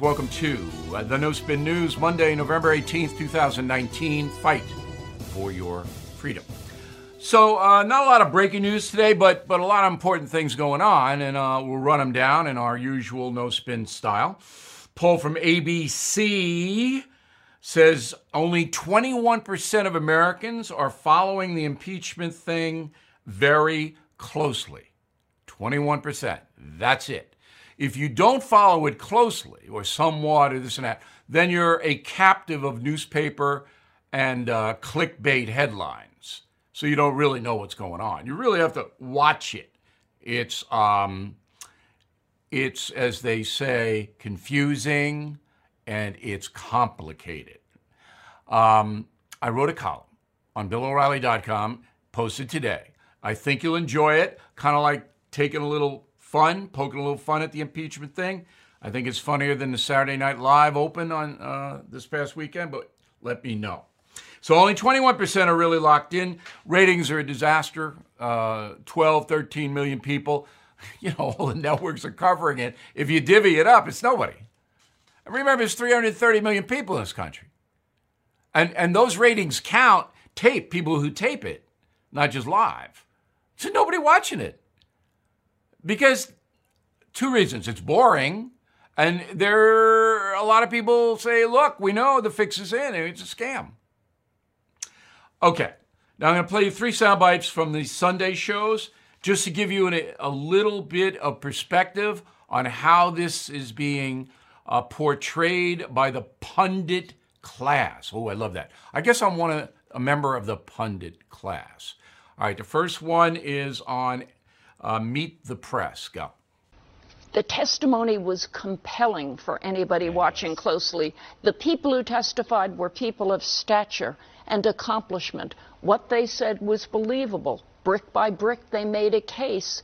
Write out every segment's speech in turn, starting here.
Welcome to uh, the No Spin News, Monday, November 18th, 2019. Fight for your freedom. So, uh, not a lot of breaking news today, but but a lot of important things going on, and uh, we'll run them down in our usual no spin style. Poll from ABC says only 21% of Americans are following the impeachment thing very closely. 21%. That's it. If you don't follow it closely or somewhat or this and that, then you're a captive of newspaper and uh, clickbait headlines. So you don't really know what's going on. You really have to watch it. It's um, it's as they say, confusing and it's complicated. Um, I wrote a column on BillO'Reilly.com, posted today. I think you'll enjoy it. Kind of like taking a little fun, poking a little fun at the impeachment thing. I think it's funnier than the Saturday Night Live Open on uh, this past weekend, but let me know. So only 21% are really locked in. Ratings are a disaster. Uh, 12, 13 million people. You know, all the networks are covering it. If you divvy it up, it's nobody. And remember, there's 330 million people in this country. And, and those ratings count tape, people who tape it, not just live. So nobody watching it because two reasons. It's boring, and there a lot of people say, "Look, we know the fix is in. It's a scam." Okay, now I'm going to play you three sound bites from the Sunday shows just to give you an, a little bit of perspective on how this is being uh, portrayed by the pundit class. Oh, I love that. I guess I'm one of, a member of the pundit class. All right, the first one is on uh, Meet the Press. Go. The testimony was compelling for anybody watching closely. The people who testified were people of stature and accomplishment. What they said was believable. Brick by brick, they made a case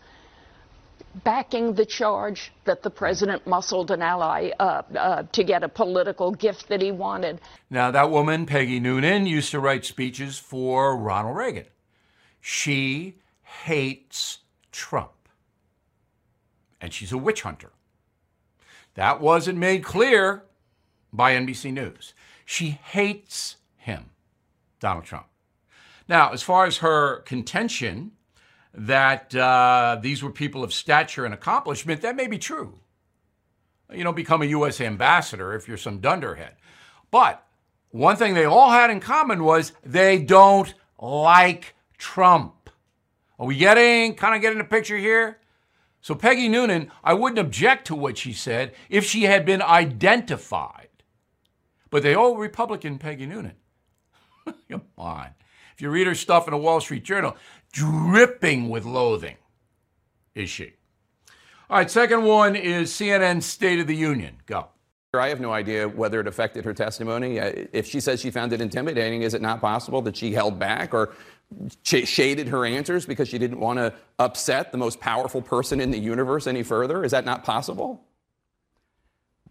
backing the charge that the president muscled an ally uh, uh, to get a political gift that he wanted. Now, that woman, Peggy Noonan, used to write speeches for Ronald Reagan. She hates Trump. And she's a witch hunter. That wasn't made clear by NBC News. She hates him, Donald Trump. Now, as far as her contention that uh, these were people of stature and accomplishment, that may be true. You don't become a U.S. ambassador if you're some dunderhead. But one thing they all had in common was they don't like Trump. Are we getting kind of getting a picture here? So Peggy Noonan, I wouldn't object to what she said if she had been identified. But they all Republican Peggy Noonan. Come on. If you read her stuff in the Wall Street Journal, dripping with loathing is she. All right, second one is CNN State of the Union. Go. I have no idea whether it affected her testimony. Uh, if she says she found it intimidating, is it not possible that she held back or shaded her answers because she didn't want to upset the most powerful person in the universe any further? Is that not possible?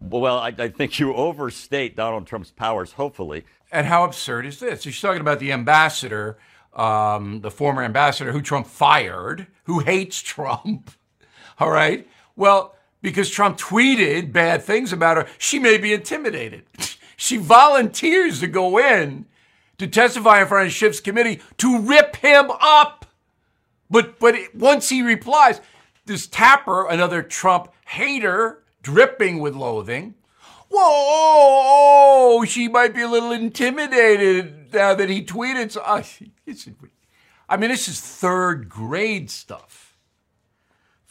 Well, I, I, think you overstate Donald Trump's powers, hopefully. And how absurd is this? She's talking about the ambassador, um, the former ambassador who Trump fired, who hates Trump. All right. Well, because Trump tweeted bad things about her, she may be intimidated. she volunteers to go in to testify in front of Schiff's committee to rip him up. But but once he replies, this Tapper, another Trump hater, dripping with loathing. Whoa, she might be a little intimidated now that he tweeted. So, uh, I mean, this is third grade stuff.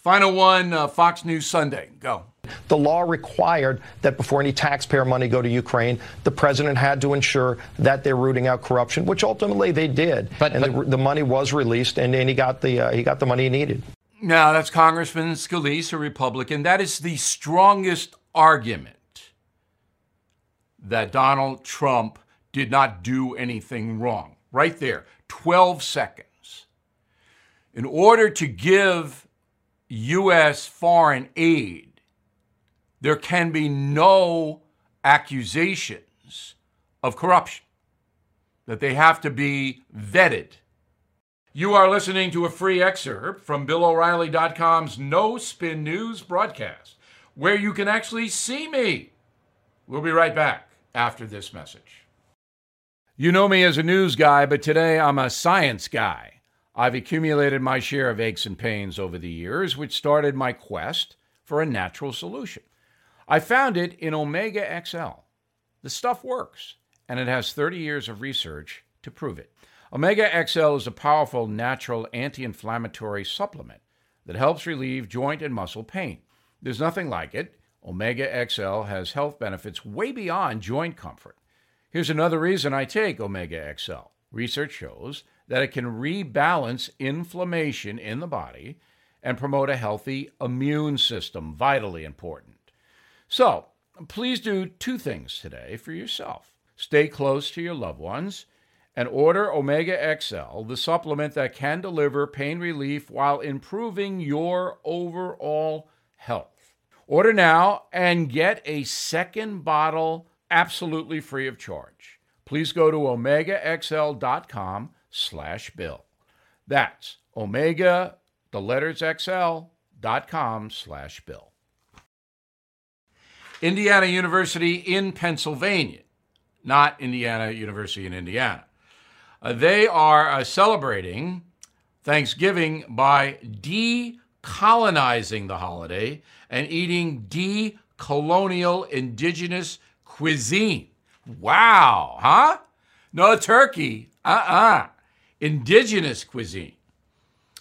Final one, uh, Fox News Sunday. Go. The law required that before any taxpayer money go to Ukraine, the president had to ensure that they're rooting out corruption, which ultimately they did. But, and but, the, the, money was released, and, and he got the uh, he got the money he needed. Now that's Congressman Scalise, a Republican. That is the strongest argument that Donald Trump did not do anything wrong. Right there, 12 seconds. In order to give U.S. foreign aid there can be no accusations of corruption, that they have to be vetted. You are listening to a free excerpt from BillO'Reilly.com's No Spin News broadcast, where you can actually see me We'll be right back after this message. You know me as a news guy, but today I'm a science guy. I've accumulated my share of aches and pains over the years, which started my quest for a natural solution. I found it in Omega XL. The stuff works, and it has 30 years of research to prove it. Omega XL is a powerful natural anti inflammatory supplement that helps relieve joint and muscle pain. There's nothing like it. Omega XL has health benefits way beyond joint comfort. Here's another reason I take Omega XL. Research shows that it can rebalance inflammation in the body and promote a healthy immune system, vitally important. So, please do two things today for yourself. Stay close to your loved ones and order Omega XL, the supplement that can deliver pain relief while improving your overall health. Order now and get a second bottle absolutely free of charge. Please go to omegaxl.com slash bill. That's omega, the letters xl.com slash bill. Indiana University in Pennsylvania, not Indiana University in Indiana. Uh, they are uh, celebrating Thanksgiving by decolonizing the holiday and eating decolonial indigenous cuisine. Wow, huh? No turkey. Uh uh-uh. uh Indigenous cuisine.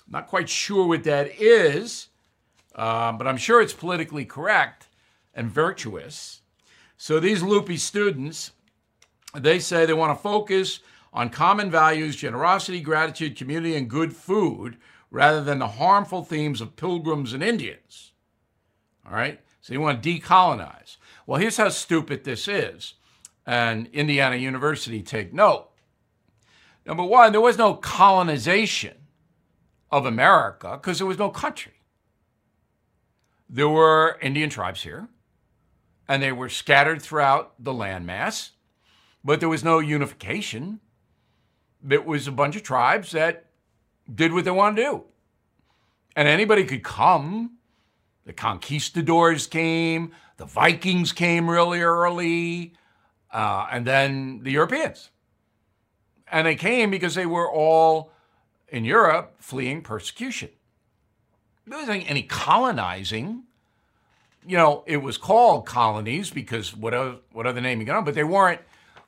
Not quite sure what that is, uh, but I'm sure it's politically correct and virtuous. So these loopy students, they say they want to focus on common values, generosity, gratitude, community, and good food, rather than the harmful themes of pilgrims and Indians. All right? So you want to decolonize. Well, here's how stupid this is. And Indiana University take note. Number one, there was no colonization of America because there was no country. There were Indian tribes here, and they were scattered throughout the landmass, but there was no unification it was a bunch of tribes that did what they wanted to do. And anybody could come. The conquistadors came, the Vikings came really early, uh, and then the Europeans. And they came because they were all in Europe fleeing persecution. There wasn't any colonizing. You know, it was called colonies because what, what other name you got, on, but they weren't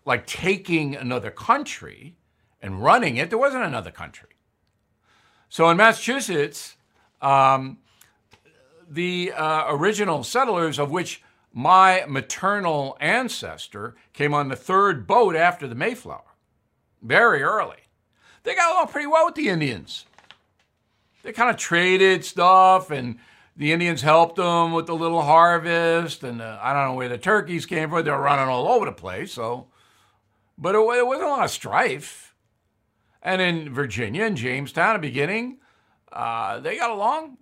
like taking another country and running it, there wasn't another country. So in Massachusetts, um, the uh, original settlers, of which my maternal ancestor came on the third boat after the Mayflower, very early, they got along pretty well with the Indians. They kind of traded stuff, and the Indians helped them with the little harvest. And uh, I don't know where the turkeys came from; they were running all over the place. So, but it, it wasn't a lot of strife. And in Virginia and Jamestown, at the beginning, uh, they got along,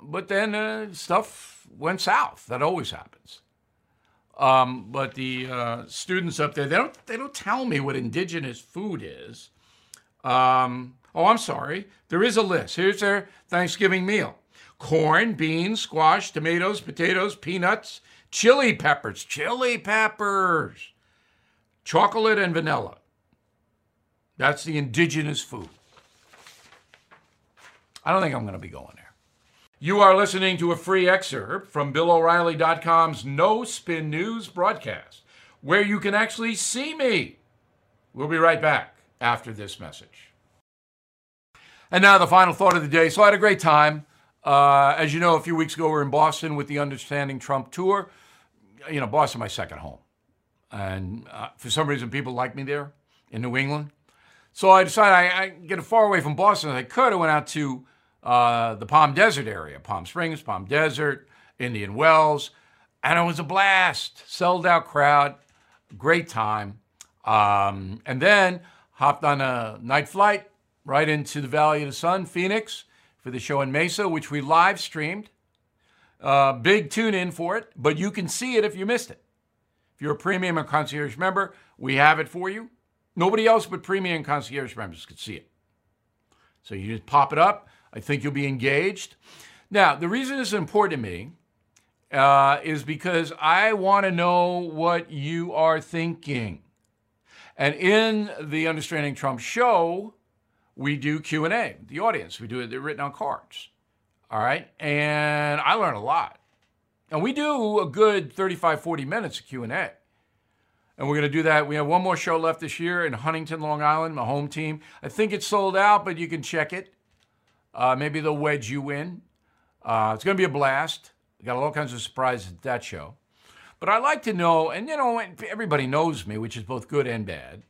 but then uh, stuff went south. That always happens. Um, but the uh, students up there, they don't, they don't tell me what indigenous food is. Um, oh, I'm sorry. There is a list. Here's their Thanksgiving meal corn, beans, squash, tomatoes, potatoes, peanuts, chili peppers, chili peppers, chocolate and vanilla. That's the indigenous food. I don't think I'm going to be going there. You are listening to a free excerpt from BillO'Reilly.com's No Spin News broadcast, where you can actually see me. We'll be right back after this message. And now the final thought of the day. So I had a great time. Uh, as you know, a few weeks ago we were in Boston with the Understanding Trump tour. You know, Boston, my second home, and uh, for some reason people like me there in New England. So I decided I, I get as far away from Boston as I could. I went out to uh, the Palm Desert area, Palm Springs, Palm Desert, Indian Wells, and it was a blast. Sold out crowd, great time. Um, and then hopped on a night flight right into the Valley of the Sun, Phoenix, for the show in Mesa, which we live streamed. Uh, big tune in for it, but you can see it if you missed it. If you're a premium or concierge member, we have it for you. Nobody else but premium and concierge members could see it. So you just pop it up. I think you'll be engaged. Now, the reason this is important to me uh, is because I want to know what you are thinking. And in the Understanding Trump show, we do Q&A, the audience. We do it they're written on cards. All right? And I learn a lot. And we do a good 35 40 minutes of Q&A. And we're going to do that. We have one more show left this year in Huntington, Long Island, my home team. I think it's sold out, but you can check it. Uh, maybe they'll wedge you in. Uh, it's going to be a blast. We got all kinds of surprises at that show. But I like to know, and you know, everybody knows me, which is both good and bad.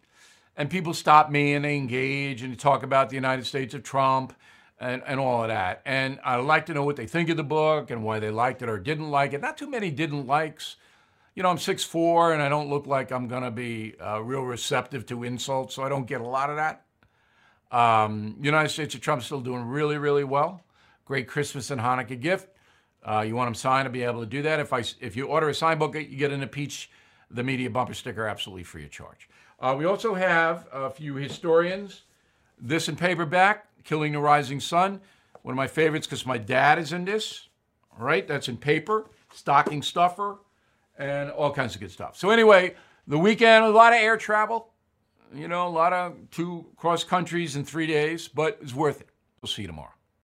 And people stop me and they engage and talk about the United States of Trump and, and all of that. And I like to know what they think of the book and why they liked it or didn't like it. Not too many didn't likes you know, I'm 6'4 and I don't look like I'm going to be uh, real receptive to insults, so I don't get a lot of that. Um, United States of Trump still doing really, really well. Great Christmas and Hanukkah gift. Uh, you want them signed to be able to do that. If I if you order a signed book, you get an impeach the media bumper sticker absolutely free of charge. Uh, we also have a few historians. This in paperback, Killing the Rising Sun. One of my favorites because my dad is in this. All right, that's in paper. Stocking stuffer and all kinds of good stuff. So anyway, the weekend, a lot of air travel, you know, a lot of two cross countries in three days, but it's worth it. We'll see you tomorrow.